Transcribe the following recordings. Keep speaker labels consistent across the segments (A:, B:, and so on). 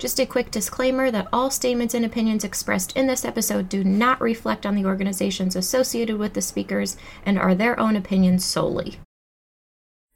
A: Just a quick disclaimer that all statements and opinions expressed in this episode do not reflect on the organizations associated with the speakers and are their own opinions solely.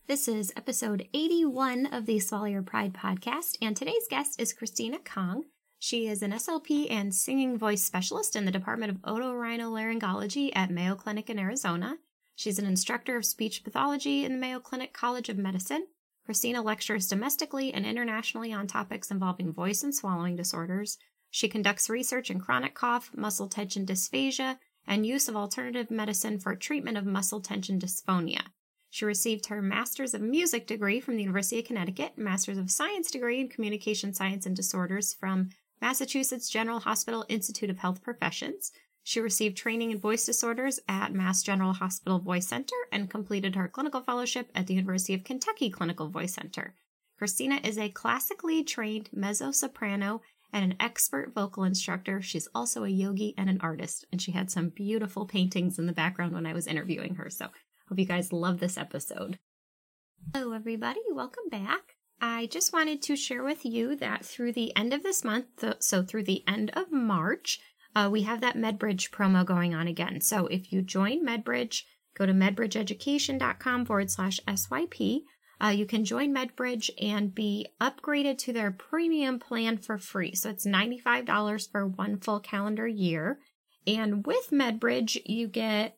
A: This is episode 81 of the Swallow Your Pride podcast, and today's guest is Christina Kang. She is an SLP and singing voice specialist in the Department of Otorhinolaryngology at Mayo Clinic in Arizona. She's an instructor of speech pathology in the Mayo Clinic College of Medicine Christina lectures domestically and internationally on topics involving voice and swallowing disorders. She conducts research in chronic cough, muscle tension dysphagia, and use of alternative medicine for treatment of muscle tension dysphonia. She received her Master's of Music degree from the University of Connecticut, Master's of Science degree in Communication Science and Disorders from Massachusetts General Hospital Institute of Health Professions, she received training in voice disorders at Mass General Hospital Voice Center and completed her clinical fellowship at the University of Kentucky Clinical Voice Center. Christina is a classically trained mezzo soprano and an expert vocal instructor. She's also a yogi and an artist, and she had some beautiful paintings in the background when I was interviewing her. So, hope you guys love this episode. Hello, everybody. Welcome back. I just wanted to share with you that through the end of this month, so through the end of March, uh, we have that MedBridge promo going on again. So if you join MedBridge, go to medbridgeeducation.com forward slash SYP. Uh, you can join MedBridge and be upgraded to their premium plan for free. So it's $95 for one full calendar year. And with MedBridge, you get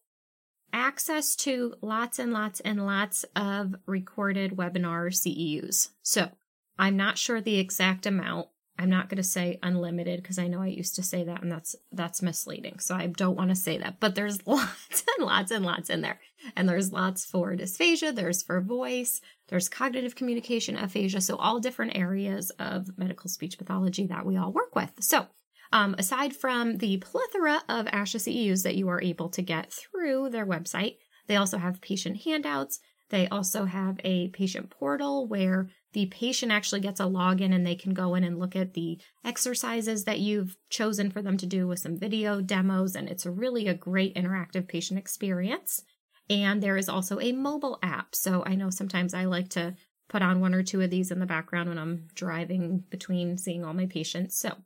A: access to lots and lots and lots of recorded webinar CEUs. So I'm not sure the exact amount, I'm not going to say unlimited because I know I used to say that and that's that's misleading. So I don't want to say that. But there's lots and lots and lots in there. And there's lots for dysphagia, there's for voice, there's cognitive communication aphasia, so all different areas of medical speech pathology that we all work with. So, um, aside from the plethora of ASHA CEUs that you are able to get through their website, they also have patient handouts. They also have a patient portal where the patient actually gets a login and they can go in and look at the exercises that you've chosen for them to do with some video demos. And it's really a great interactive patient experience. And there is also a mobile app. So I know sometimes I like to put on one or two of these in the background when I'm driving between seeing all my patients. So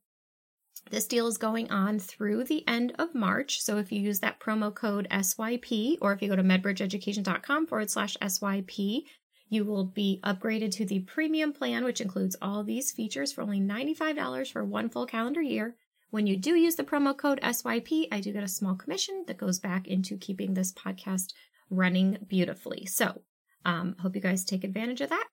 A: this deal is going on through the end of March. So if you use that promo code SYP or if you go to medbridgeeducation.com forward slash SYP, you will be upgraded to the premium plan, which includes all these features for only $95 for one full calendar year. When you do use the promo code SYP, I do get a small commission that goes back into keeping this podcast running beautifully. So, um, hope you guys take advantage of that.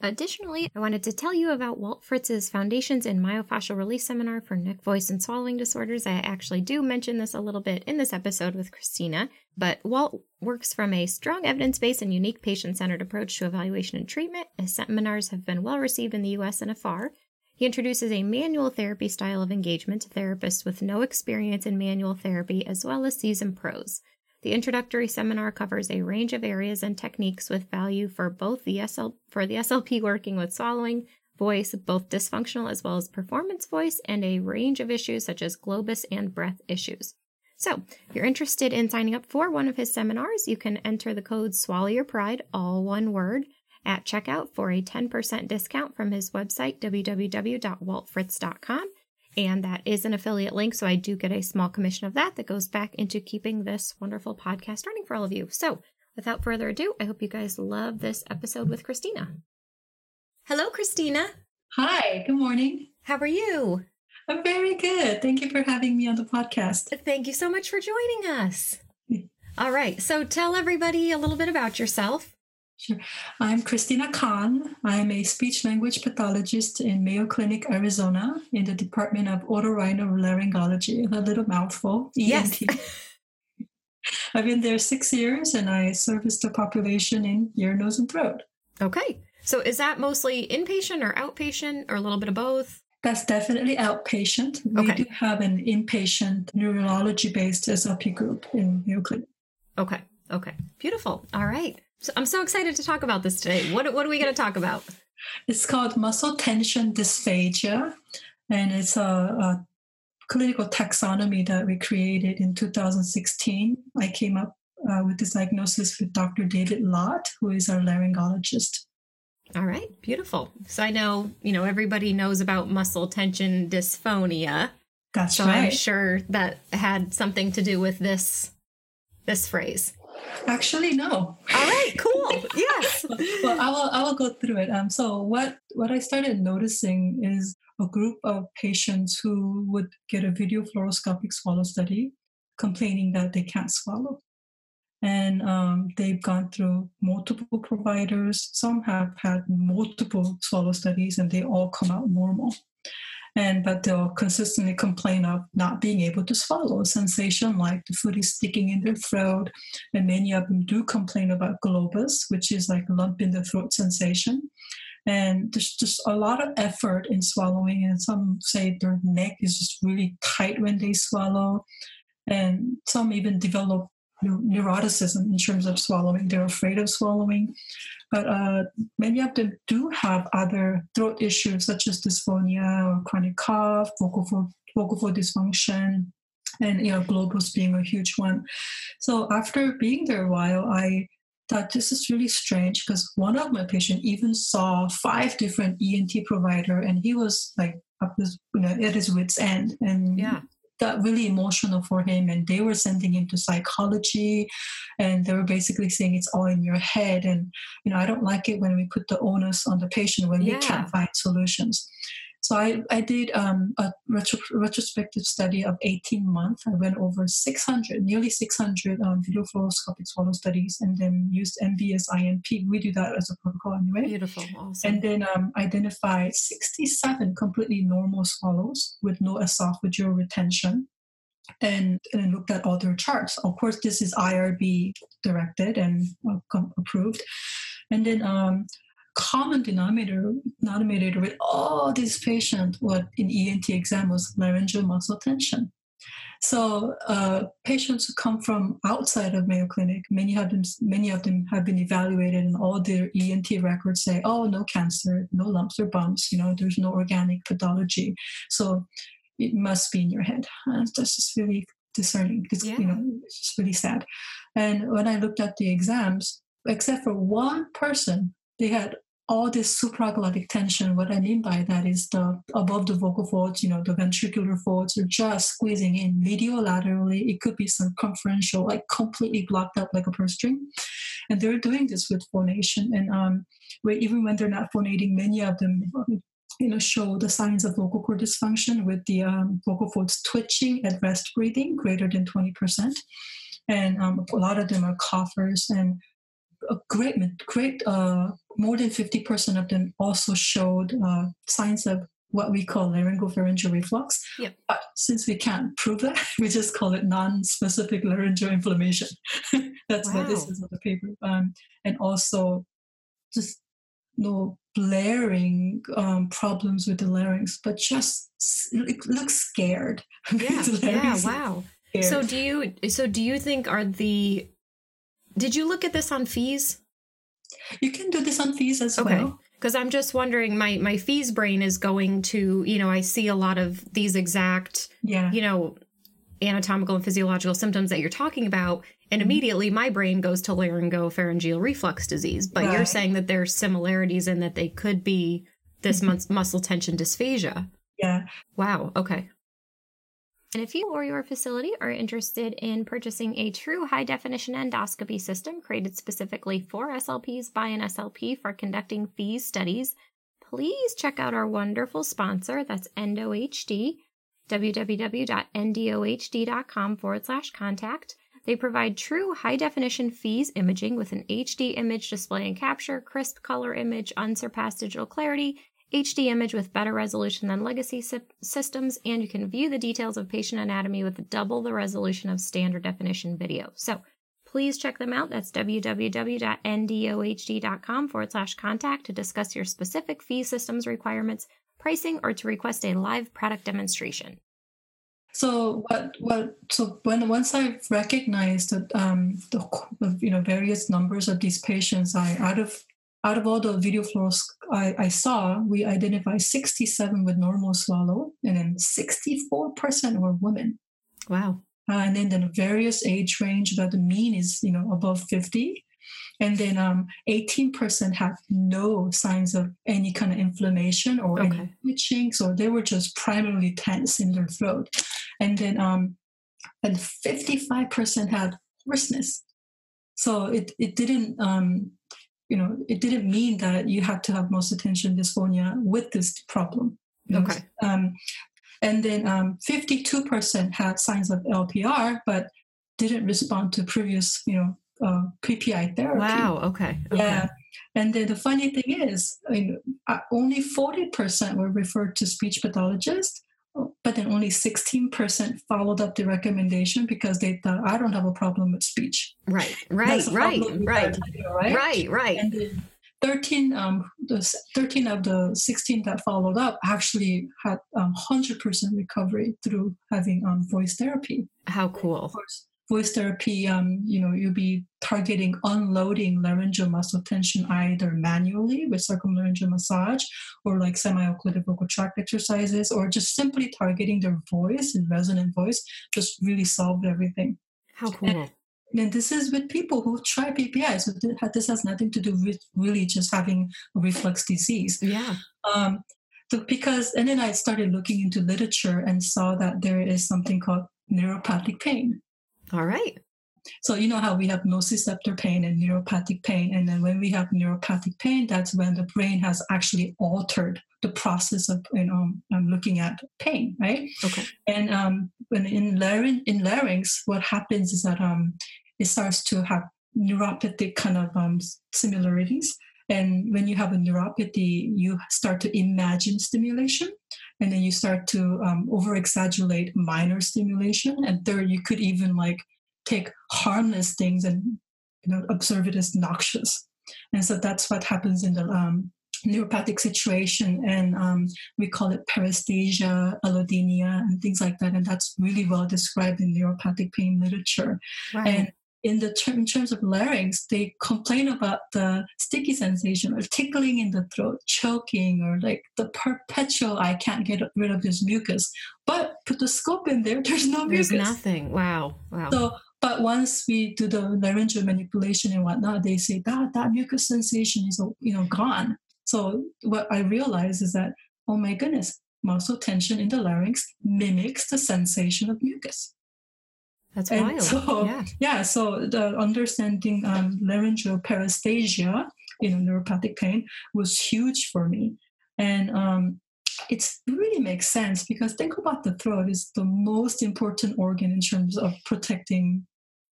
A: Additionally, I wanted to tell you about Walt Fritz's Foundations in Myofascial Release seminar for neck, voice, and swallowing disorders. I actually do mention this a little bit in this episode with Christina, but Walt works from a strong evidence based and unique patient centered approach to evaluation and treatment. His seminars have been well received in the US and afar. He introduces a manual therapy style of engagement to therapists with no experience in manual therapy as well as seasoned pros. The introductory seminar covers a range of areas and techniques with value for both the SL for the SLP working with swallowing, voice, both dysfunctional as well as performance voice, and a range of issues such as globus and breath issues. So, if you're interested in signing up for one of his seminars, you can enter the code Swallow Your Pride, all one word, at checkout for a 10% discount from his website, www.waltfritz.com. And that is an affiliate link. So I do get a small commission of that that goes back into keeping this wonderful podcast running for all of you. So without further ado, I hope you guys love this episode with Christina. Hello, Christina.
B: Hi, good morning.
A: How are you?
B: I'm very good. Thank you for having me on the podcast.
A: Thank you so much for joining us. All right. So tell everybody a little bit about yourself.
B: Sure. I'm Christina Kang. I'm a speech language pathologist in Mayo Clinic, Arizona, in the Department of Otorhinolaryngology. A little mouthful.
A: Yes.
B: I've been there six years and I service the population in ear, nose, and throat.
A: Okay. So is that mostly inpatient or outpatient or a little bit of both?
B: That's definitely outpatient. We
A: Okay.
B: do have an inpatient neurology based SLP group in Mayo Clinic.
A: Okay. Okay. Beautiful. All right. So I'm so excited to talk about this today. What what are we going to talk about?
B: It's called muscle tension dysphagia, and it's a, a clinical taxonomy that we created in 2016. I came up uh, with this diagnosis with Dr. David Lott, who is our laryngologist.
A: All right. Beautiful. So I know, you know, everybody knows about muscle tension dysphonia.
B: That's
A: So I'm sure that had something to do with this this phrase.
B: Actually, no.
A: All right, cool. yes.
B: well, I will I will go through it. Um, so what what I started noticing is a group of patients who would get a video fluoroscopic swallow study, complaining that they can't swallow, and um, they've gone through multiple providers. Some have had multiple swallow studies, and they all come out normal. And but they'll consistently complain of not being able to swallow, a sensation like the food is sticking in their throat, and many of them do complain about globus, which is like a lump in the throat sensation. And there's just a lot of effort in swallowing, and some say their neck is just really tight when they swallow, and some even develop neuroticism in terms of swallowing. They're afraid of swallowing, but uh, many of them do have other throat issues such as dysphonia or chronic cough, vocal cord, vocal cord dysfunction, and you know globus being a huge one. So after being there a while, I thought this is really strange because one of my patients even saw five different ENT provider, and he was like up his, you know, at his wits end, and
A: Yeah.
B: Got really emotional for him. And they were sending him to psychology, and they were basically saying it's all in your head. And you know, I don't like it when we put the onus on the patient when
A: Yeah.
B: we can't find solutions. So I, I did um, a retro, retrospective study of 18 months. I went over 600, nearly 600 um, video fluoroscopic swallow studies and then used MBSImP. We do that as a protocol anyway.
A: Beautiful. Awesome.
B: And then um, identified 67 completely normal swallows with no esophageal retention. And, and then looked at all their charts. Of course, this is IRB directed and uh, com- approved. And then um, common denominator, denominator with all these patients what in ENT exam was laryngeal muscle tension. So uh, patients who come from outside of Mayo Clinic, many of them, many of them have been evaluated, and all their ENT records say, "Oh, no cancer, no lumps or bumps. You know, there's no organic pathology." So it must be in your head. That's just really discerning. It's,
A: Yeah.
B: You know, it's just really sad. And when I looked at the exams, except for one person, they had all this supraglottic tension. What I mean by that is the above the vocal folds, you know, the ventricular folds are just squeezing in mediolaterally. It could be circumferential, like completely blocked up like a purse string. And they're doing this with phonation. And um, even when they're not phonating, many of them you know, show the signs of vocal cord dysfunction with the um, vocal folds twitching at rest breathing greater than 20%. And um, a lot of them are coughers and a great, great, uh, more than 50% of them also showed uh, signs of what we call laryngopharyngeal reflux.
A: Yep.
B: But since we can't prove that, we just call it non-specific laryngeal inflammation. That's what this
A: Wow.
B: is on the paper. Um, and also just no blaring um, problems with the larynx, but just looks scared.
A: yeah. Yeah. Wow.
B: scared.
A: So do you so do you think are the did you look at this on FEES?
B: You can do this on FEES as
A: Okay.
B: well.
A: Because I'm just wondering, my my FEES brain is going to, you know, I see a lot of these exact,
B: Yeah.
A: you know, anatomical and physiological symptoms that you're talking about, and mm-hmm. immediately my brain goes to laryngopharyngeal reflux disease. But you're saying that there's similarities and that they could be this mm-hmm. mus- muscle tension dysphagia.
B: Yeah.
A: Wow. Okay. And if you or your facility are interested in purchasing a true high definition endoscopy system created specifically for SLPs by an SLP for conducting FEES studies, please check out our wonderful sponsor, that's EndoHD, www.endohd.com forward slash contact. They provide true high definition FEES imaging with an HD image display and capture, crisp color image, unsurpassed digital clarity, HD image with better resolution than legacy sy- systems, and you can view the details of patient anatomy with double the resolution of standard definition video. So Please check them out. That's www.endohd.com forward slash contact to discuss your specific fee systems requirements, pricing, or to request a live product demonstration.
B: So what what so when once I've recognized that um, the you know various numbers of these patients, I out of out of all the video flows I, I saw, we identified 67 with normal swallow, and then 64% were women.
A: Wow.
B: Uh, and then the various age range, but the mean is you know above 50. And then um, 18% had no signs of any kind of inflammation or okay. any twitching. So they were just primarily tense in their throat. And then um, and 55% had hoarseness. So it, it didn't um, you know, it didn't mean that you had to have muscle tension dysphonia with this problem.
A: Okay.
B: Um, and then um, 52% had signs of LPR, but didn't respond to previous, you know, uh, PPI therapy.
A: Wow. Okay.
B: okay. Yeah. And then the funny thing is, I mean, uh, only 40% were referred to speech pathologists, but then only 16% followed up the recommendation because they thought I don't have a problem with speech.
A: Right, right, right, right, right, right, right.
B: And then 13, um, the 13 of the 16 that followed up actually had um, 100% recovery through having um, voice therapy.
A: How cool. Of
B: course, voice therapy, um, you know, you'll be targeting unloading laryngeal muscle tension either manually with circumlaryngeal massage or like semi-occluded vocal tract exercises or just simply targeting their voice and resonant voice just really solved everything.
A: How cool.
B: And, and this is with people who try PPI. So this has nothing to do with really just having a reflux disease.
A: Yeah.
B: Um, so because, and then I started looking into literature and saw that there is something called neuropathic pain.
A: All right.
B: So you know how we have nociceptor pain and neuropathic pain, and then when we have neuropathic pain, that's when the brain has actually altered the process of you know um, looking at pain, right?
A: Okay.
B: And um, when in larynx, in larynx, what happens is that um, it starts to have neuropathic kind of um, similarities. And when you have a neuropathy, you start to imagine stimulation, and then you start to um, over exaggerate minor stimulation. And third, you could even like take harmless things and you know observe it as noxious. And so that's what happens in the um, neuropathic situation, and um, we call it paresthesia, allodynia, and things like that. And that's really well described in neuropathic pain literature.
A: Right.
B: And in the in terms of larynx, they complain about the sticky sensation or tickling in the throat, choking, or like the perpetual I can't get rid of this mucus. But put the scope in there, there's no
A: there's
B: mucus.
A: nothing. Wow. Wow.
B: So but once we do the laryngeal manipulation and whatnot, they say that that mucus sensation is you know gone. So what I realize is that oh my goodness, muscle tension in the larynx mimics the sensation of mucus.
A: That's
B: and
A: wild.
B: So,
A: yeah.
B: yeah. So the understanding um, laryngeal paresthesia, you know, neuropathic pain, was huge for me, and um, it really makes sense because think about the throat is the most important organ in terms of protecting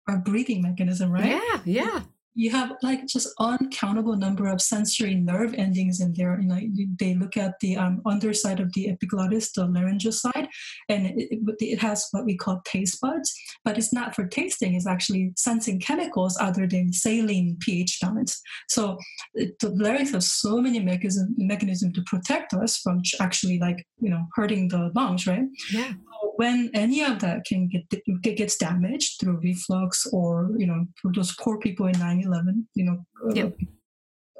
B: our breathing mechanism, right?
A: Yeah, yeah
B: you have like just uncountable number of sensory nerve endings in there. You know, they look at the um, underside of the epiglottis, the laryngeal side, and it, it, has what we call taste buds, but it's not for tasting. It's actually sensing chemicals other than saline pH balance. So the larynx has so many mechanism mechanism to protect us from actually like you know hurting the lungs, right?
A: Yeah
B: when any of that can get gets damaged through reflux or you know for those poor people in 9-11 you know
A: yep.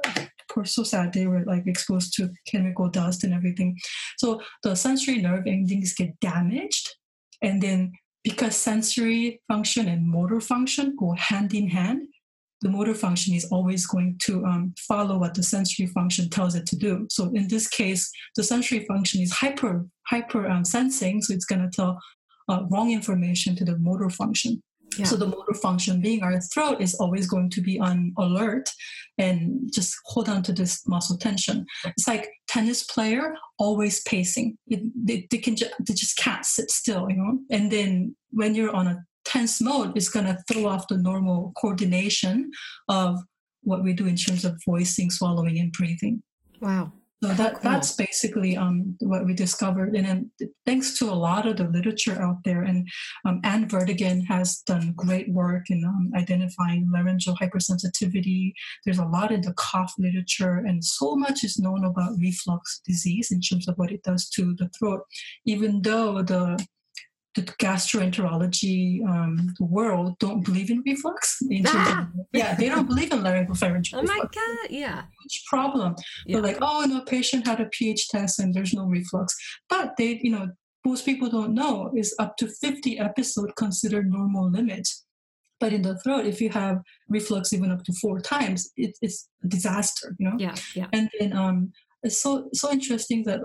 B: uh, poor so sad they were like exposed to chemical dust and everything so the sensory nerve endings get damaged and then because sensory function and motor function go hand in hand the motor function is always going to um, follow what the sensory function tells it to do. So in this case, the sensory function is hyper hyper um, sensing, so it's going to tell uh, wrong information to the motor function. Yeah. So the motor function, being our throat, is always going to be on alert and just hold on to this muscle tension. It's like tennis player always pacing. It, they, they can ju- they just can't sit still, you know. And then when you're on a tense mode is going to throw off the normal coordination of what we do in terms of voicing, swallowing, and breathing.
A: Wow.
B: So that cool. that's basically um, what we discovered, and then thanks to a lot of the literature out there, and um, Anne Vertigan has done great work in um, identifying laryngeal hypersensitivity. There's a lot in the cough literature, and so much is known about reflux disease in terms of what it does to the throat. Even though the the gastroenterology um, world don't believe in reflux. In ah! yeah, they don't believe in laryngopharyngeal.
A: Oh my god! Yeah,
B: huge problem. Yeah. They're like, oh no, patient had a pH test and there's no reflux. But they, you know, most people don't know is up to 50 episodes considered normal limit. But in the throat, if you have reflux even up to four times, it, it's a disaster, you know.
A: Yeah, yeah.
B: And then um, it's so so interesting that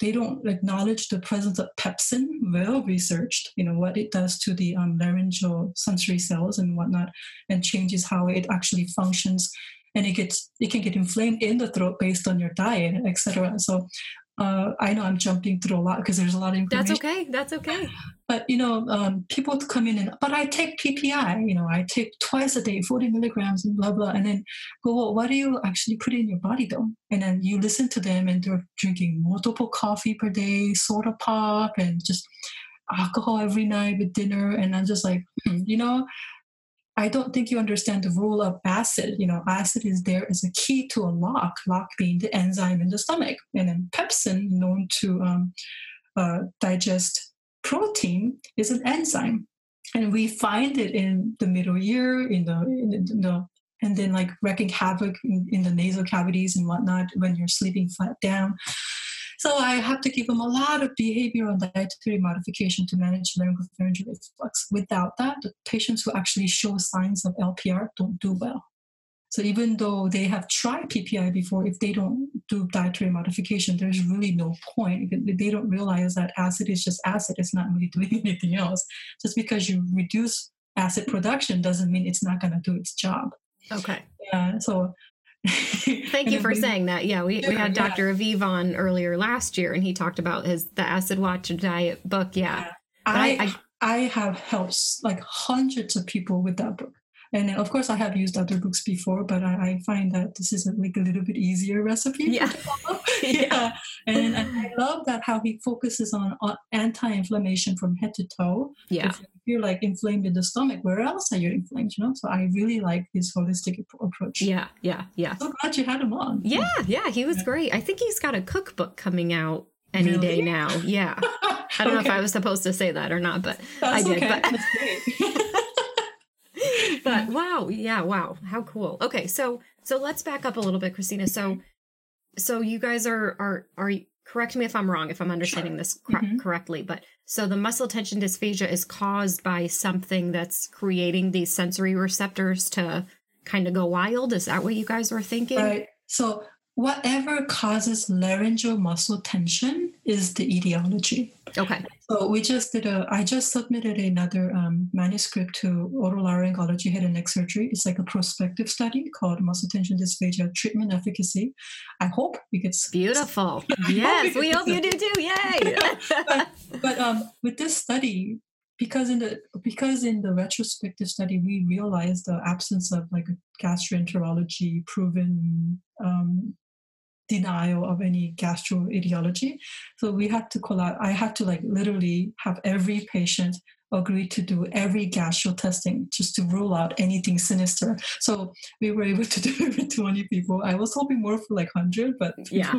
B: they don't acknowledge the presence of pepsin, well researched, you know, what it does to the um, laryngeal sensory cells and whatnot, and changes how it actually functions. And it gets it can get inflamed in the throat based on your diet, etc. So uh, I know I'm jumping through a lot because there's a lot of information.
A: That's okay. That's okay.
B: But you know, um, people come in and but I take PPI. You know, I take twice a day, 40 milligrams, and blah blah. And then go, well, what do you actually put in your body though? And then you listen to them, and they're drinking multiple coffee per day, soda pop, and just alcohol every night with dinner. And I'm just like, hmm, you know, I don't think you understand the role of acid. You know, acid is there as a key to a lock, lock being the enzyme in the stomach. And then pepsin, known to um, uh, digest protein, is an enzyme. And we find it in the middle ear, in the, in the and then like wreaking havoc in, in the nasal cavities and whatnot when you're sleeping flat down. So I have to give them a lot of behavioral and dietary modification to manage laryngopharyngeal reflux. Without that, the patients who actually show signs of LPR don't do well. So even though they have tried PPI before, if they don't do dietary modification, there's really no point. They don't realize that acid is just acid. It's not really doing anything else. Just because you reduce acid production doesn't mean it's not going to do its job.
A: Okay.
B: Yeah. So
A: Thank you for saying that. Yeah, we, we had Dr. Yeah. Aviv on earlier last year, and he talked about his the Acid Watch Diet book. Yeah, yeah.
B: I, I, I have helped like hundreds of people with that book. And uh, of course, I have used other books before, but I, I find that this is a, like a little bit easier recipe.
A: Yeah.
B: yeah. And, and, I love that how he focuses on, on anti-inflammation from head to toe.
A: Yeah.
B: You're like inflamed in the stomach, where else are you inflamed? You know. So I really like his holistic approach.
A: Yeah. Yeah. Yeah.
B: So glad you had him on.
A: Yeah. Yeah. He was yeah. great. I think he's got a cookbook coming out any really? day now. Yeah. I don't okay. know if I was supposed to say that or not, but
B: That's
A: I did.
B: Okay.
A: But but wow, yeah, wow, how cool. Okay, so so let's back up a little bit, Christina. So so you guys are are are correct me if I'm wrong if I'm understanding sure. this cor- mm-hmm. correctly, but so the muscle tension dysphagia is caused by something that's creating these sensory receptors to kind of go wild. Is that what you guys were thinking?
B: Right. So whatever causes laryngeal muscle tension is the etiology.
A: Okay.
B: So we just did a, I just submitted another um, manuscript to otolaryngology head and neck surgery. It's like a prospective study called muscle tension dysphagia treatment efficacy. I hope we get
A: beautiful. yes, we hope you do too. Yay!
B: but, but um, with this study, because in the because in the retrospective study we realized the absence of like gastroenterology proven um, denial of any gastro etiology. So we had to call out, I had to like literally have every patient agree to do every gastro testing just to rule out anything sinister. So we were able to do it with 20 people. I was hoping more for like 100, but
A: yeah.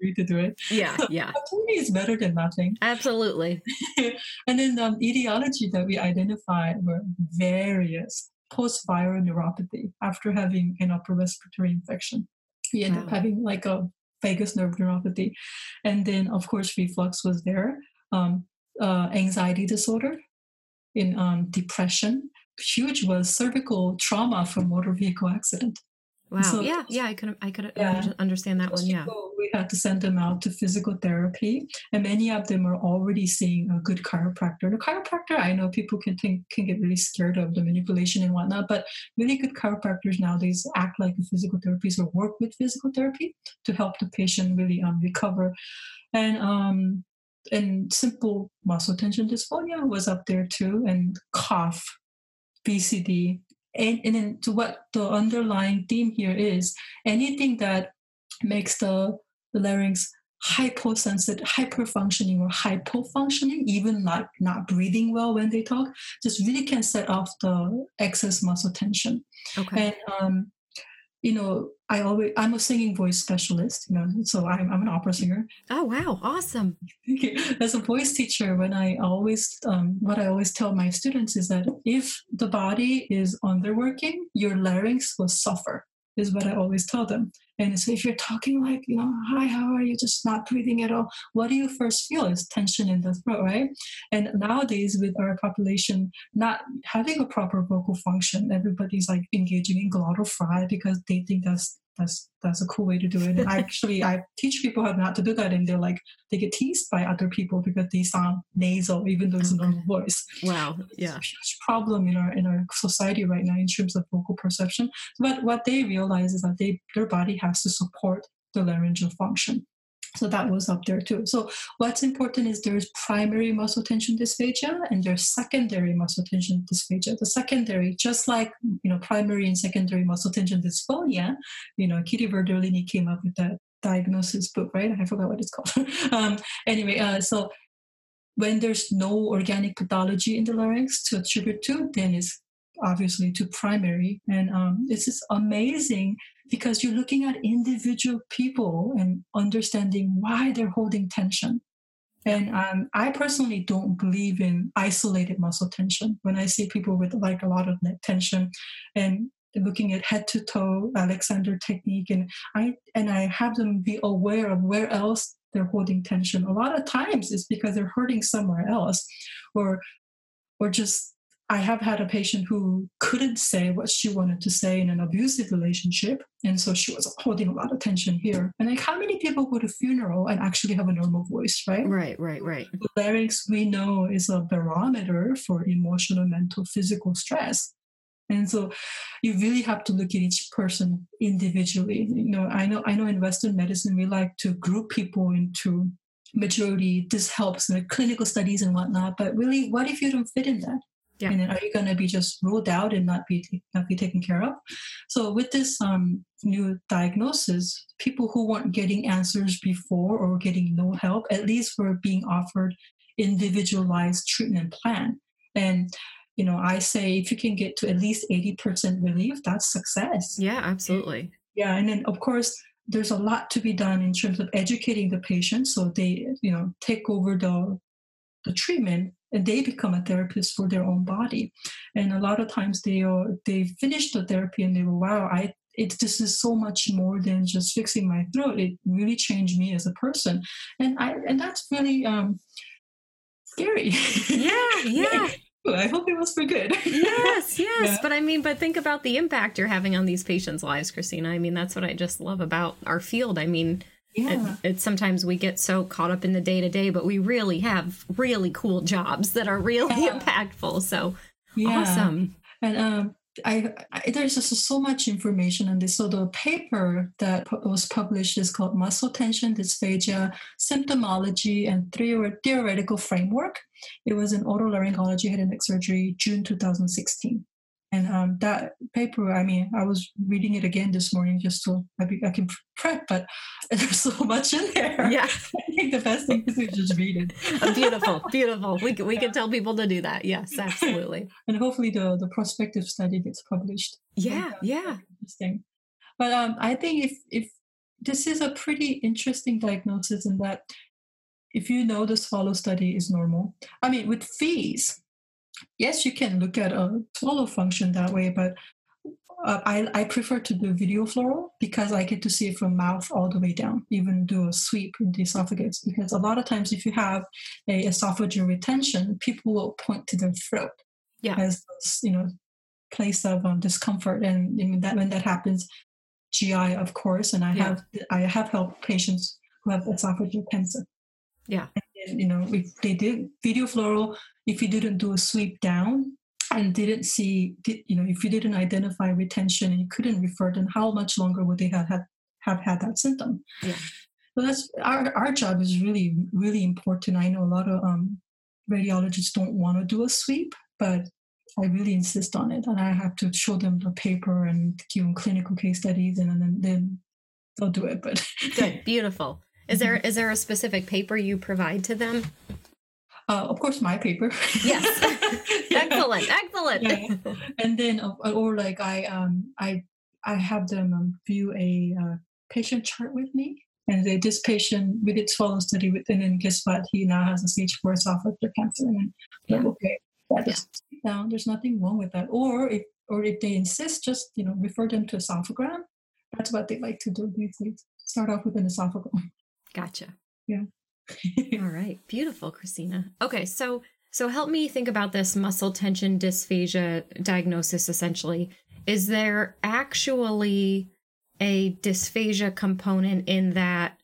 B: agreed to do it.
A: Yeah, yeah.
B: 20 is better than nothing.
A: Absolutely.
B: and then um, etiology that we identified were various post-viral neuropathy after having an upper respiratory infection we end wow. up having like a vagus nerve neuropathy. And then, of course, reflux was there. Um, uh, anxiety disorder, in um, depression. Huge was cervical trauma from motor vehicle accident.
A: Wow. So, yeah, yeah, I could I could yeah. understand that one. Yeah.
B: We had to send them out to physical therapy, and many of them are already seeing a good chiropractor. The chiropractor, I know people can think can get really scared of the manipulation and whatnot, but really good chiropractors nowadays act like a physical therapist or work with physical therapy to help the patient really um, recover. And um, and simple muscle tension dysphonia was up there too, and cough, VCD, and, and then to what the underlying theme here is anything that makes the the larynx hyposensitive, hyperfunctioning or hypofunctioning, even like not breathing well when they talk, just really can set off the excess muscle tension. Okay. And um, you know, I always I'm a singing voice specialist, you know, so I'm I'm an opera singer.
A: Oh wow, awesome!
B: As a voice teacher, when I always um, what I always tell my students is that if the body is underworking, your larynx will suffer. Is what I always tell them. And so if you're talking like, you know, hi, how are you? Just not breathing at all. What do you first feel is tension in the throat, right? And nowadays with our population not having a proper vocal function, everybody's like engaging in glottal fry because they think that's that's that's a cool way to do it. And actually, I teach people how not to do that, and they're like they get teased by other people because they sound nasal, even though it's a normal voice.
A: Wow, yeah,
B: it's a huge problem in our in our society right now in terms of vocal perception. But what they realize is that they their body has to support the laryngeal function. So that was up there too. So what's important is there's primary muscle tension dysphagia and there's secondary muscle tension dysphagia. The secondary, just like you know, primary and secondary muscle tension dysphonia, you know, Kitty Verdolini came up with that diagnosis book, right? I forgot what it's called. um, anyway, uh, so when there's no organic pathology in the larynx to attribute to, then it's obviously to primary. And um, it's just amazing because you're looking at individual people and understanding why they're holding tension. And um, I personally don't believe in isolated muscle tension. When I see people with like a lot of neck tension and looking at head to toe Alexander technique, and I and I have them be aware of where else they're holding tension. A lot of times it's because they're hurting somewhere else, or or just I have had a patient who couldn't say what she wanted to say in an abusive relationship. And so she was holding a lot of tension here. And like, how many people go to funeral and actually have a normal voice, right?
A: Right, right, right.
B: The larynx, we know, is a barometer for emotional, mental, physical stress. And so you really have to look at each person individually. You know, I know I know in Western medicine we like to group people into majority. This helps in clinical studies and whatnot. But really, what if you don't fit in that? Yeah. And then are you going to be just ruled out and not be not be taken care of? So with this um, new diagnosis, people who weren't getting answers before or getting no help, at least were being offered individualized treatment plan. And you know, I say if you can get to at least eighty percent relief, that's success.
A: Yeah, absolutely.
B: Yeah, and then of course there's a lot to be done in terms of educating the patient so they you know take over the the treatment they become a therapist for their own body. And a lot of times they are, they finish the therapy and they go, wow, I it this is so much more than just fixing my throat. It really changed me as a person, and I and that's really um, scary.
A: Yeah, yeah.
B: I hope it was for good.
A: yes, yes. Yeah. But I mean, but think about the impact you're having on these patients' lives, Christina. I mean, that's what I just love about our field. I mean, yeah. It, sometimes we get so caught up in the day to day, but we really have really cool jobs that are really yeah. impactful. So yeah. awesome.
B: And um, I, I, there's just so much information on this. So the paper that was published is called Muscle Tension Dysphagia Symptomology and Theoretical Framework. It was in otolaryngology head and neck surgery, June 2016. And um, that paper, I mean, I was reading it again this morning just so I, be, I can prep, but there's so much in there.
A: Yeah.
B: I think the best thing is to just read it.
A: Oh, beautiful, beautiful. We, we yeah. can tell people to do that. Yes, absolutely.
B: and hopefully the, the prospective study gets published.
A: Yeah, yeah.
B: Interesting. But um, I think if, if this is a pretty interesting diagnosis in that if you know the swallow study is normal, I mean, with FEES, yes, you can look at a swallow function that way, but uh, I, I prefer to do video fluoro because I get to see it from mouth all the way down, even do a sweep in the esophagus. Because a lot of times, if you have a esophageal retention, people will point to their throat
A: yeah.
B: as you know place of um, discomfort, and mean, that when that happens, GI of course, and I yeah. have I have helped patients who have esophageal cancer.
A: Yeah,
B: and, you know if they did video fluoro if you didn't do a sweep down and didn't see, you know, if you didn't identify retention and you couldn't refer, then how much longer would they have had, have had that symptom?
A: Yeah.
B: So that's our, our job is really, really important. I know a lot of um, radiologists don't want to do a sweep, but I really insist on it. And I have to show them the paper and give them clinical case studies and then, then they'll do it. But
A: good, beautiful. Is there is there a specific paper you provide to them?
B: Uh, of course, my paper.
A: Yes, excellent, excellent.
B: Yeah. And then, or like I um I I have them um, view a uh, patient chart with me, and they, this patient we did swallow study with, and then guess what? He now has a stage four esophageal cancer, and yeah. like, okay, that is yeah. down. There's nothing wrong with that. Or if or if they insist, just you know refer them to a esophagram. That's what they like to do these days. Start off with an esophagram.
A: Gotcha.
B: Yeah.
A: All right. Beautiful, Christina. Okay, so so help me think about this muscle tension dysphagia diagnosis essentially. Is there actually a dysphagia component in that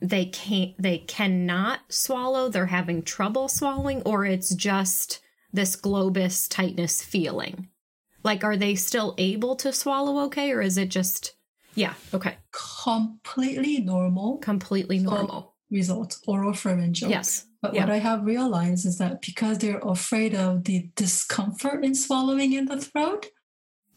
A: they can't they cannot swallow, they're having trouble swallowing or it's just this globus tightness feeling? Like are they still able to swallow okay or is it just yeah, okay.
B: Completely normal.
A: Completely normal.
B: Results, oral oropharyngeal.
A: Yes.
B: But yeah. what I have realized is that because they're afraid of the discomfort in swallowing in the throat,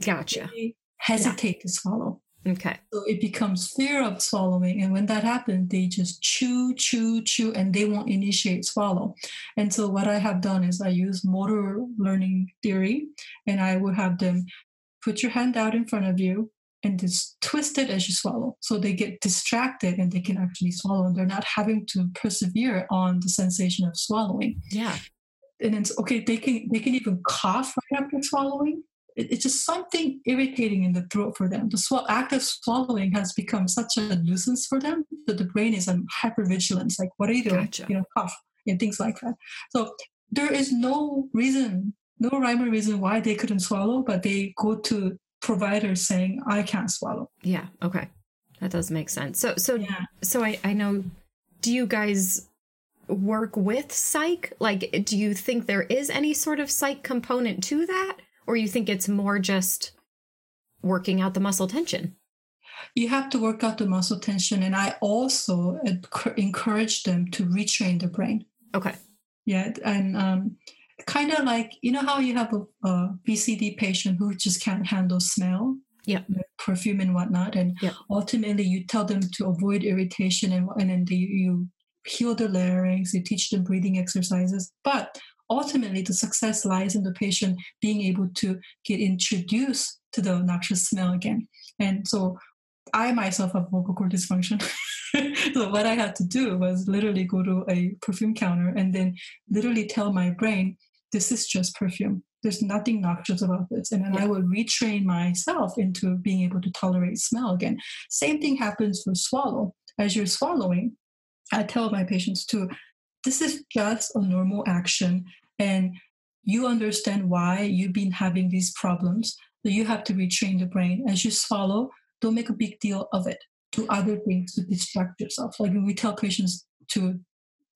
A: gotcha.
B: They hesitate yeah. to swallow.
A: Okay.
B: So it becomes fear of swallowing. And when that happens, they just chew, chew, chew, and they won't initiate swallow. And so what I have done is I use motor learning theory, and I will have them put your hand out in front of you, and it's twisted as you swallow. So they get distracted and they can actually swallow and they're not having to persevere on the sensation of swallowing.
A: Yeah.
B: And it's okay, they can they can even cough right after swallowing. It, it's just something irritating in the throat for them. The sw- act of swallowing has become such a nuisance for them that the brain is on hypervigilance. Like, what are you doing? Gotcha. You know, cough and things like that. So there is no reason, no rhyme or reason why they couldn't swallow, but they go to providers saying I can't swallow.
A: Yeah. Okay. That does make sense. So so yeah. so I I know. Do you guys work with psych? Like, do you think there is any sort of psych component to that, or you think it's more just working out the muscle tension?
B: You have to work out the muscle tension, and I also encourage them to retrain the brain.
A: Okay.
B: Yeah, and um, kind of like you know how you have a, a VCD patient who just can't handle smell,
A: yeah,
B: perfume and whatnot, and
A: yeah.
B: ultimately you tell them to avoid irritation and and then they, you heal the larynx, you teach them breathing exercises, but ultimately the success lies in the patient being able to get introduced to the noxious smell again. And so I myself have vocal cord dysfunction. so what I had to do was literally go to a perfume counter and then literally tell my brain, this is just perfume. There's nothing noxious about this. And then yeah. I would retrain myself into being able to tolerate smell again. Same thing happens for swallow. As you're swallowing, I tell my patients too, this is just a normal action. And you understand why you've been having these problems. So you have to retrain the brain. As you swallow, don't make a big deal of it. Do other things to distract yourself. Like we tell patients to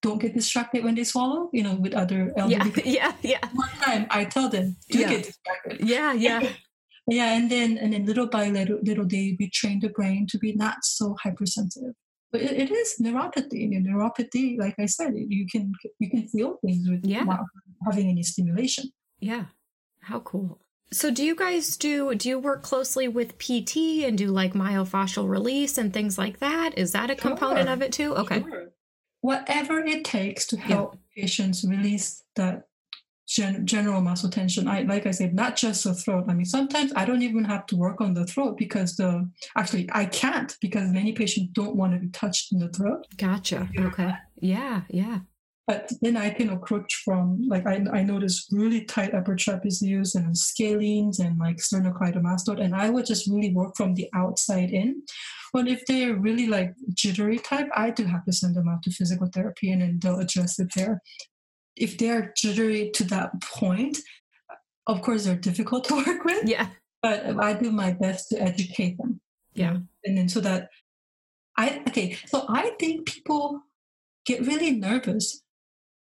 B: don't get distracted when they swallow, you know, with other elderly
A: yeah, yeah, yeah.
B: One time I tell them, do yeah. get distracted.
A: Yeah, yeah.
B: yeah, and then and then little by little, little they retrain the brain to be not so hypersensitive. But it, it is neuropathy. And neuropathy, like I said, you can you can feel things with yeah. having any stimulation.
A: Yeah. How cool. So do you guys do do you work closely with PT and do like myofascial release and things like that? Is that a sure. component of it too? Okay. Sure.
B: Whatever it takes to help yeah. patients release that gen- general muscle tension. I like I said, not just the throat. I mean, sometimes I don't even have to work on the throat because the actually I can't because many patients don't want to be touched in the throat.
A: Gotcha. Okay. Yeah. Yeah.
B: But then I can approach from like I, I notice really tight upper trapezius and scalenes and like sternocleidomastoid, and I would just really work from the outside in. But if they're really like jittery type, I do have to send them out to physical therapy and then they'll address it there. If they're jittery to that point, of course they're difficult to work with.
A: Yeah.
B: But I do my best to educate them.
A: Yeah.
B: And then so that I okay, so I think people get really nervous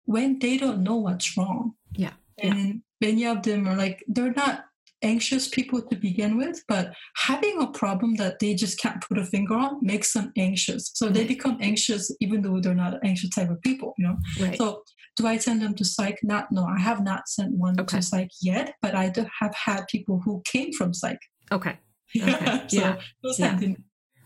B: when they don't know what's wrong.
A: Yeah.
B: And
A: yeah.
B: many of them are like, they're not anxious people to begin with, but having a problem that they just can't put a finger on makes them anxious. So they become anxious even though they're not anxious type of people, you know?
A: Right.
B: So do I send them to psych? Not, no, I have not sent one okay. to psych yet, but I have had people who came from psych.
A: Okay. Okay.
B: so
A: yeah. yeah.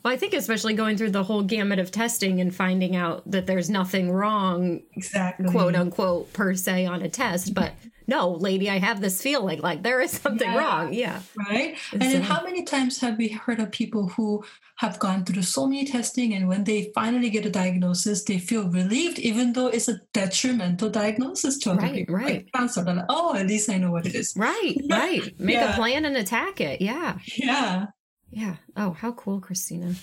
A: Well, I think especially going through the whole gamut of testing and finding out that there's nothing wrong,
B: exactly,
A: quote unquote, per se on a test, but no, lady, I have this feeling like there is something
B: Yeah.
A: wrong. Yeah.
B: right?
A: And
B: then
A: uh,
B: how many times have we heard of people who have gone through so many testing and when they finally get a diagnosis, they feel relieved, even though it's a detrimental diagnosis to other
A: Right,
B: people.
A: right.
B: Like like, oh, at least I know what it is.
A: Right, right. Make a plan and attack it. Yeah.
B: Yeah.
A: Yeah. Oh, how cool, Christina.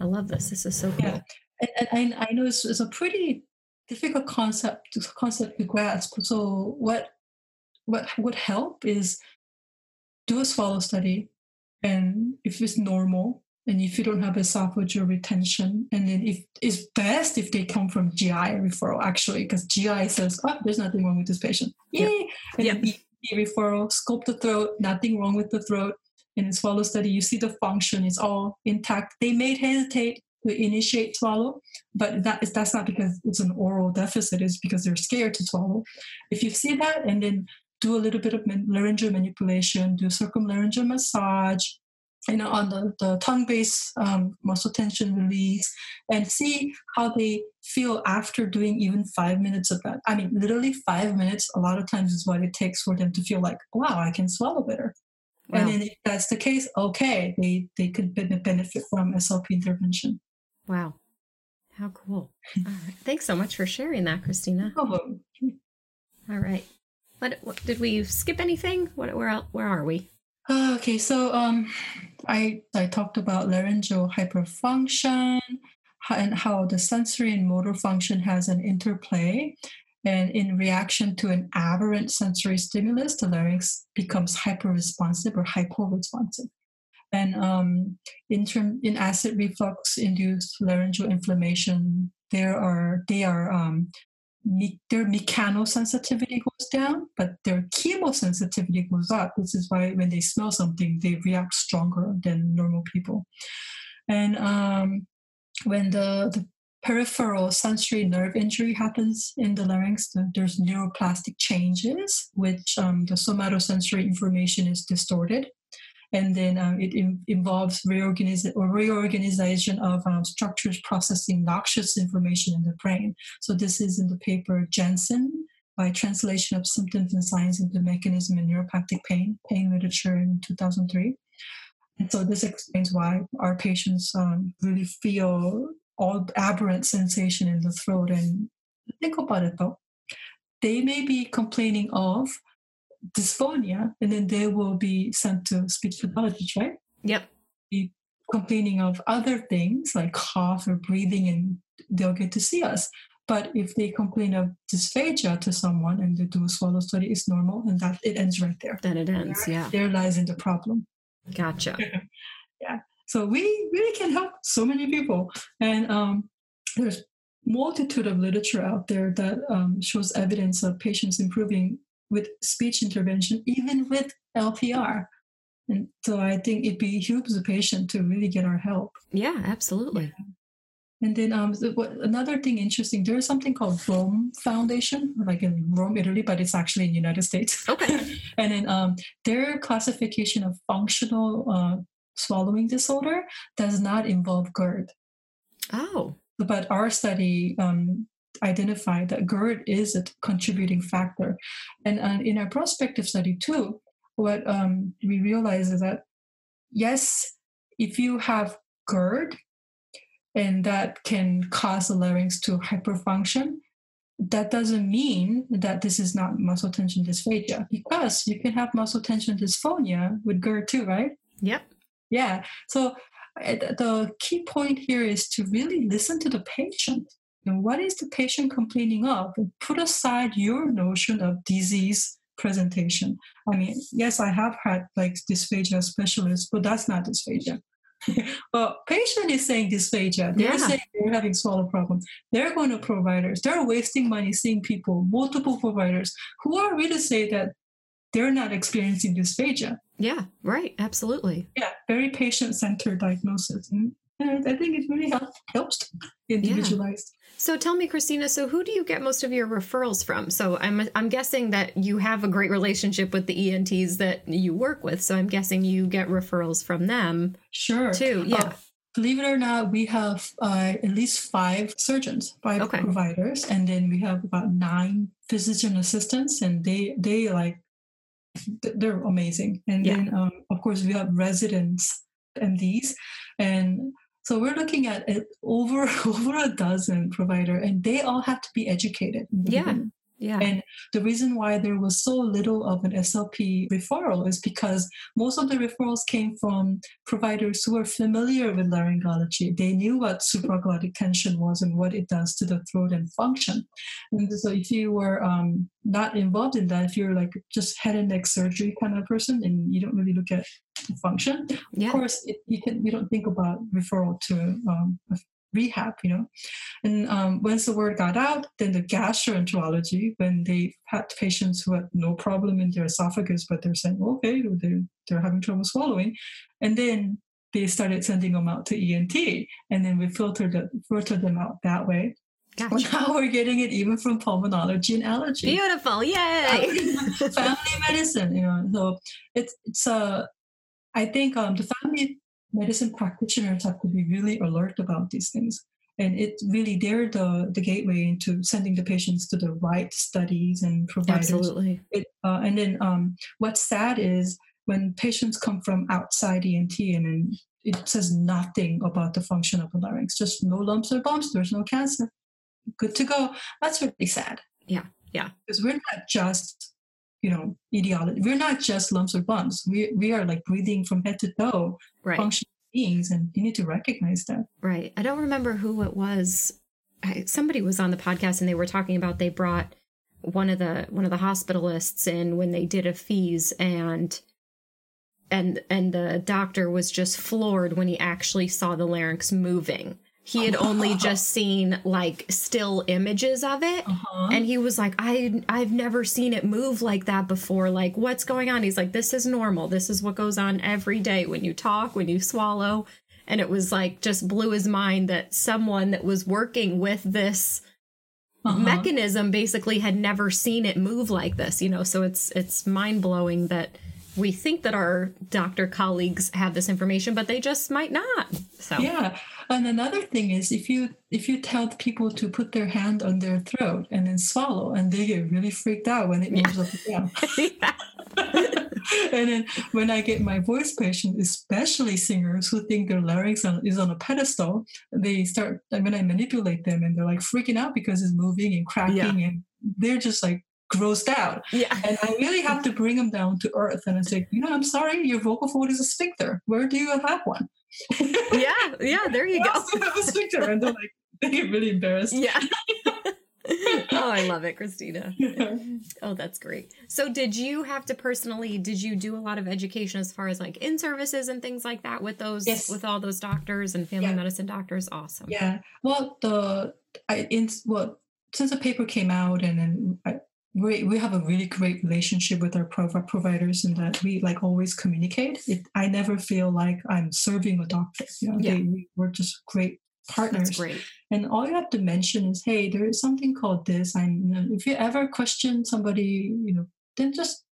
A: I love this. This is so cool.
B: Yeah. And, and I, I know it's, it's a pretty difficult concept to, concept to grasp. So what what would help is do a swallow study, and if it's normal, and if you don't have esophageal retention, and then if it's best if they come from GI referral actually, because GI says, oh, there's nothing wrong with this patient.
A: Yep.
B: Yay! And
A: Yep.
B: then ED referral, scope the throat, nothing wrong with the throat. In a swallow study, you see the function is all intact. They may hesitate to initiate swallow, but that is that's not because it's an oral deficit. It's because they're scared to swallow. If you see that, and then do a little bit of laryngeal manipulation, do circumlaryngeal massage, you know, on the, the tongue base um, muscle tension release, and see how they feel after doing even five minutes of that. I mean, literally five minutes. A lot of times is what it takes for them to feel like, wow, I can swallow better.
A: Wow.
B: And then if that's the case, okay, they they could benefit from SLP intervention.
A: Wow. How cool. All right. Thanks so much for sharing that, Christina.
B: Oh,
A: All right. What, what did we skip anything? What where where are we?
B: Okay, so um, I I talked about laryngeal hyperfunction and how the sensory and motor function has an interplay, and in reaction to an aberrant sensory stimulus, the larynx becomes hyperresponsive or hyporesponsive. And um, in term in acid reflux induced laryngeal inflammation, there are they are um, me- their mechanosensitivity goes down, but their chemosensitivity goes up. This is why when they smell something, they react stronger than normal people. And um, when the, the peripheral sensory nerve injury happens in the larynx, there's neuroplastic changes, which um, the somatosensory information is distorted. And then um, it in- involves reorganiz- or reorganization of um, structures processing noxious information in the brain. So this is in the paper Jensen by translation of symptoms and signs into mechanism in neuropathic pain, pain literature in 2003. And so this explains why our patients um, really feel all aberrant sensation in the throat. And think about it though, they may be complaining of dysphonia, and then they will be sent to speech pathologist, right?
A: Yep.
B: Be complaining of other things like cough or breathing and they'll get to see us but if they complain of dysphagia to someone and they do a swallow study it's normal and that it ends right there
A: Then it ends. Yeah.
B: there lies in the problem
A: Gotcha.
B: so we really can help so many people and um, there's multitude of literature out there that um, shows evidence of patients improving with speech intervention even with lpr and so i think it behooves the patient to really get our help
A: Yeah, absolutely.
B: And then um, another thing interesting, there's something called Rome Foundation, like in Rome, Italy, but it's actually in the United States.
A: Okay.
B: and then um, their classification of functional uh, swallowing disorder does not involve GERD.
A: Oh.
B: But our study um, identified that GERD is a contributing factor. And uh, in our prospective study, too, what um, we realized is that yes, if you have GERD, and that can cause the larynx to hyperfunction, that doesn't mean that this is not muscle tension dysphagia because you can have muscle tension dysphonia with GERD too, right?
A: Yep.
B: Yeah. So uh, the key point here is to really listen to the patient. And what is the patient complaining of? And put aside your notion of disease presentation. I mean, yes, I have had like dysphagia specialists, but that's not dysphagia. well, patient is saying dysphagia. They're
A: Yeah.
B: saying they're having swallow problems. They're going to providers. They're wasting money seeing people, multiple providers, who are really say that they're not experiencing dysphagia.
A: Yeah. Right. Absolutely.
B: Yeah, very patient-centered diagnosis. And I think it really help, helps individualized.
A: So tell me, Christina. So who do you get most of your referrals from? So I'm I'm guessing that you have a great relationship with the ENTs that you work with. So I'm guessing you get referrals from them
B: Sure.
A: too. Yeah.
B: Oh, believe it or not, we have uh, at least five surgeons, five
A: Okay.
B: providers, and then we have about nine physician assistants, and they they like they're amazing. And
A: Yeah.
B: then um, of course we have residents, MDs, and so we're looking at over over a dozen provider, and they all have to be educated.
A: Yeah.
B: beginning.
A: Yeah.
B: And the reason why there was so little of an SLP referral is because most of the referrals came from providers who were familiar with laryngology. They knew what supraglottic tension was and what it does to the throat and function. And so if you were um, not involved in that, if you're like just head and neck surgery kind of person and you don't really look at function,
A: yeah.
B: of course, it, you can you don't think about referral to um, a rehab, you know. And um, once the word got out, then the gastroenterology, when they had patients who had no problem in their esophagus, but they're saying, okay, they're, they're having trouble swallowing, and then they started sending them out to ENT, and then we filtered it, filtered them out that way. Well, now we're getting it even from pulmonology and allergy
A: Beautiful. Yay.
B: family medicine, you know. So it's it's uh I think um the family medicine practitioners have to be really alert about these things. And it really they're the the gateway into sending the patients to the right studies and providers.
A: Absolutely.
B: It, uh, and then um, what's sad is when patients come from outside ENT and then it says nothing about the function of the larynx, just no lumps or bumps, there's no cancer, good to go. That's really sad.
A: Yeah, yeah.
B: Because we're not just, you know, ideology We're not just lumps or bumps. We we are like breathing from head to toe,
A: Right.
B: functional beings, and you need to recognize that.
A: Right. I don't remember who it was. I, somebody was on the podcast and they were talking about they brought one of the one of the hospitalists in when they did a FEES and and and the doctor was just floored when he actually saw the larynx moving. He had only just seen like still images of it.
B: Uh-huh.
A: and he was like i i've never seen it move like that before. Like what's going on? He's like this is normal. This is what goes on every day when you talk when you swallow. And it was like just blew his mind that someone that was working with this
B: Uh-huh.
A: mechanism basically had never seen it move like this you know? So it's it's mind-blowing that we think that our doctor colleagues have this information but they just might not so.
B: Yeah, and another thing is if you if you tell people to put their hand on their throat and then swallow, and they get really freaked out when it moves up and down. and then when I get my voice patient, especially singers who think their larynx on, is on a pedestal, they start when I manipulate them and they're like freaking out because it's moving and cracking, and they're just like grossed out.
A: yeah
B: And I really have to bring them down to earth. And I say, you know, I'm sorry, your vocal fold is a sphincter. Where do you have one?
A: yeah yeah there you
B: I
A: go
B: also have a sphincter. And they're like, they get really embarrassed.
A: Yeah. oh, I love it, Christina. Yeah. Oh, that's great. So, did you have to personally? Did you do a lot of education as far as like in services and things like that with those
B: Yes.
A: with all those doctors and family
B: Yeah.
A: medicine doctors? Awesome.
B: Yeah. Well, the I in well since the paper came out, and then I, we we have a really great relationship with our prov- providers, and that we like always communicate. It, I never feel like I'm serving a doctor. You know,
A: Yeah.
B: they, we, we're just great partners.
A: That's great.
B: And all you have to mention is, hey, there is something called this. And you know, if you ever question somebody, you know, then just.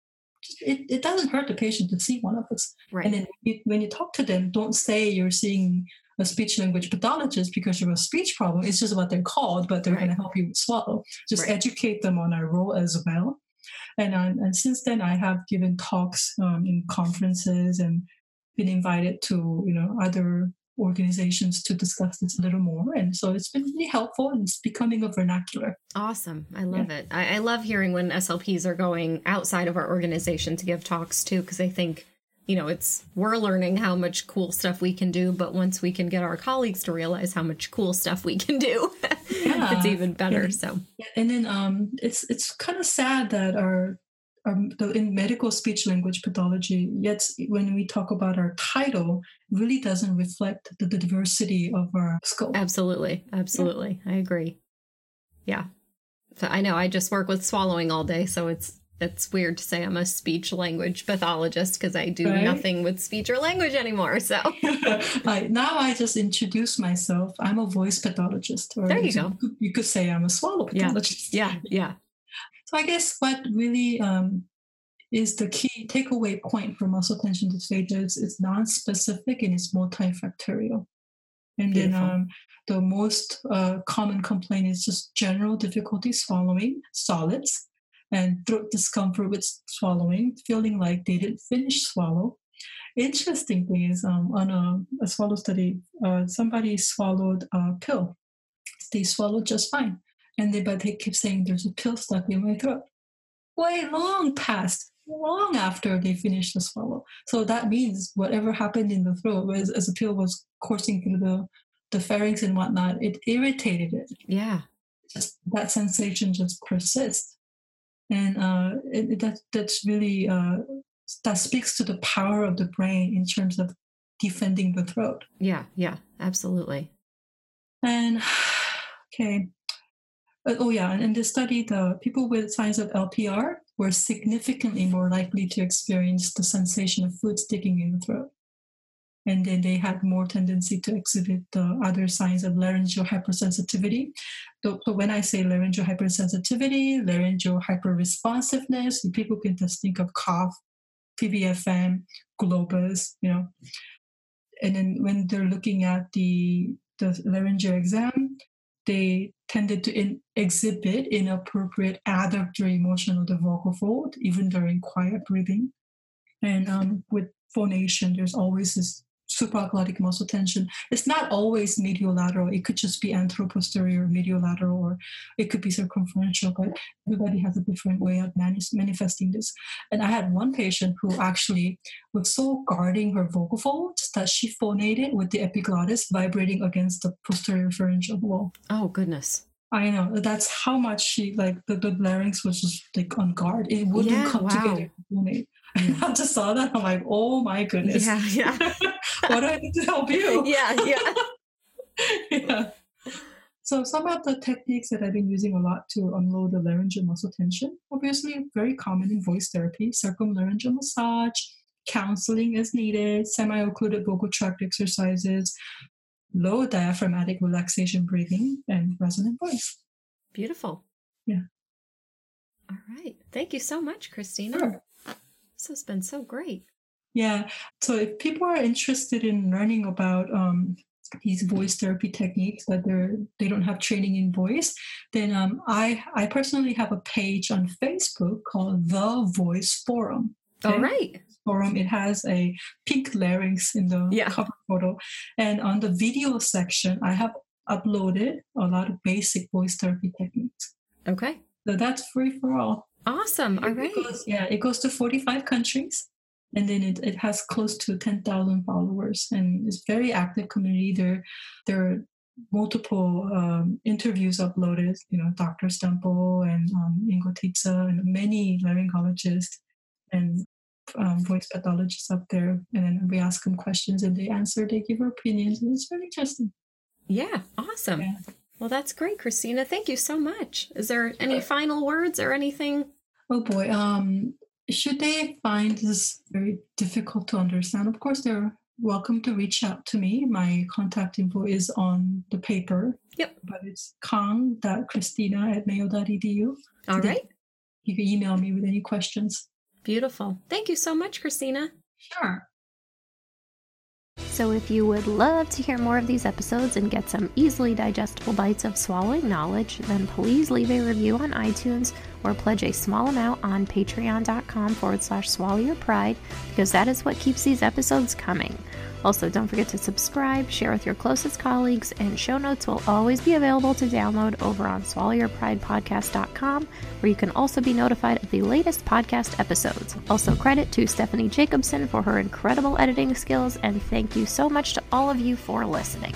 B: just it, it doesn't hurt the patient to see one of us.
A: Right.
B: And then you, when you talk to them, don't say you're seeing a speech language pathologist because you have a speech problem. It's just what they're called, but they're
A: Right.
B: going to help you swallow. Just
A: Right.
B: educate them on our role as well. And um, and since then, I have given talks um, in conferences and been invited to you know other organizations to discuss this a little more. And so it's been really helpful and it's becoming a vernacular.
A: Awesome. I love it. I, I love hearing when SLPs are going outside of our organization to give talks too, because I think, you know, it's we're learning how much cool stuff we can do, but once we can get our colleagues to realize how much cool stuff we can do,
B: Yeah.
A: it's even better.
B: Yeah.
A: So
B: And then um, it's it's kind of sad that our, our the, in medical speech language pathology, yet when we talk about our title, really doesn't reflect the, the diversity of our scope.
A: Absolutely. Absolutely. I agree. Yeah. So I know I just work with swallowing all day, so it's it's weird to say I'm a speech language pathologist because I do
B: Right.
A: nothing with speech or language anymore. So
B: I, now I just introduce myself. I'm a voice pathologist. Or
A: There you go.
B: could- You could say I'm a swallow
A: Yeah.
B: pathologist.
A: yeah, yeah.
B: So I guess what really um, is the key takeaway point for muscle tension dysphagia is it's non-specific and it's multifactorial. And
A: Beautiful.
B: then um, the most uh, common complaint is just general difficulty swallowing solids and throat discomfort with swallowing, feeling like they didn't finish swallow. Interesting thing is um, on a, a swallow study, uh, somebody swallowed a pill. They swallowed just fine. And they, but they keep saying there's a pill stuck in my throat. Way long past, long after they finished the swallow. So that means whatever happened in the throat was, as the pill was coursing through the, the pharynx and whatnot, it irritated it.
A: Yeah.
B: Just that sensation just persists. And uh, it, that, that's really, uh, that speaks to the power of the brain in terms of defending the throat.
A: Yeah. Yeah. Absolutely.
B: And okay. Uh, oh yeah, and in this study, the people with signs of LPR were significantly more likely to experience the sensation of food sticking in the throat. And then they had more tendency to exhibit the other signs of laryngeal hypersensitivity. So, so when I say laryngeal hypersensitivity, laryngeal hyperresponsiveness, people can just think of cough, PVFM, globus, you know. And then when they're looking at the the laryngeal exam, they tended to in, exhibit inappropriate adductor motion of the vocal fold, even during quiet breathing. And um, with phonation, there's always this supraglottic muscle tension. It's not always mediolateral. It could just be anteroposterior, mediolateral, or it could be circumferential, but everybody has a different way of manifesting this. And I had one patient who actually was so guarding her vocal folds that she phonated with the epiglottis vibrating against the posterior pharyngeal wall.
A: Oh, goodness.
B: I know. That's how much she, like, the, the larynx was just like on guard. It wouldn't
A: Yeah,
B: come
A: wow.
B: together. I just saw that. I'm like, oh my goodness.
A: Yeah. Yeah.
B: what do I need to help you?
A: Yeah. Yeah.
B: yeah. So some of the techniques that I've been using a lot to unload the laryngeal muscle tension, obviously very common in voice therapy, circumlaryngeal massage, counseling is needed, semi-occluded vocal tract exercises, low diaphragmatic relaxation breathing, and resonant voice.
A: Beautiful.
B: Yeah.
A: All right. Thank you so much, Christina.
B: Sure.
A: This has been so great.
B: Yeah. So if people are interested in learning about um, these voice therapy techniques, but they're they don't have training in voice, then um, I I personally have a page on Facebook called The Voice Forum.
A: All
B: Okay?
A: right.
B: Forum. It has a pink larynx in the
A: Yeah.
B: cover photo, and on the video section, I have uploaded a lot of basic voice therapy techniques.
A: Okay.
B: So that's free for all.
A: Awesome. All
B: It goes- yeah, it goes to 45 countries. And then it, it has close to 10,000 followers. And it's very active community. There, there are multiple um, interviews uploaded, you know, Dr. Stemple and um, Ingo Titze and many laryngologists and um, voice pathologists up there. And then we ask them questions and they answer, they give their opinions. And it's very interesting.
A: Yeah. Awesome.
B: Yeah.
A: Well, that's great, Christina. Thank you so much. Is there any final words or anything?
B: Oh boy. Um, should they find this very difficult to understand, of course, they're welcome to reach out to me. My contact info is on the paper.
A: Yep.
B: But it's kang.christina at mayo.edu.
A: All right.
B: You can email me with any questions.
A: Beautiful. Thank you so much, Christina.
B: Sure.
A: So, if you would love to hear more of these episodes and get some easily digestible bites of swallowing knowledge, then please leave a review on iTunes or pledge a small amount on patreon.com forward slash swallow your pride because that is what keeps these episodes coming. Also, don't forget to subscribe, share with your closest colleagues, and show notes will always be available to download over on swallowyourpridepodcast.com, where you can also be notified of the latest podcast episodes. Also, credit to Stephanie Jacobson for her incredible editing skills, and thank you so much to all of you for listening.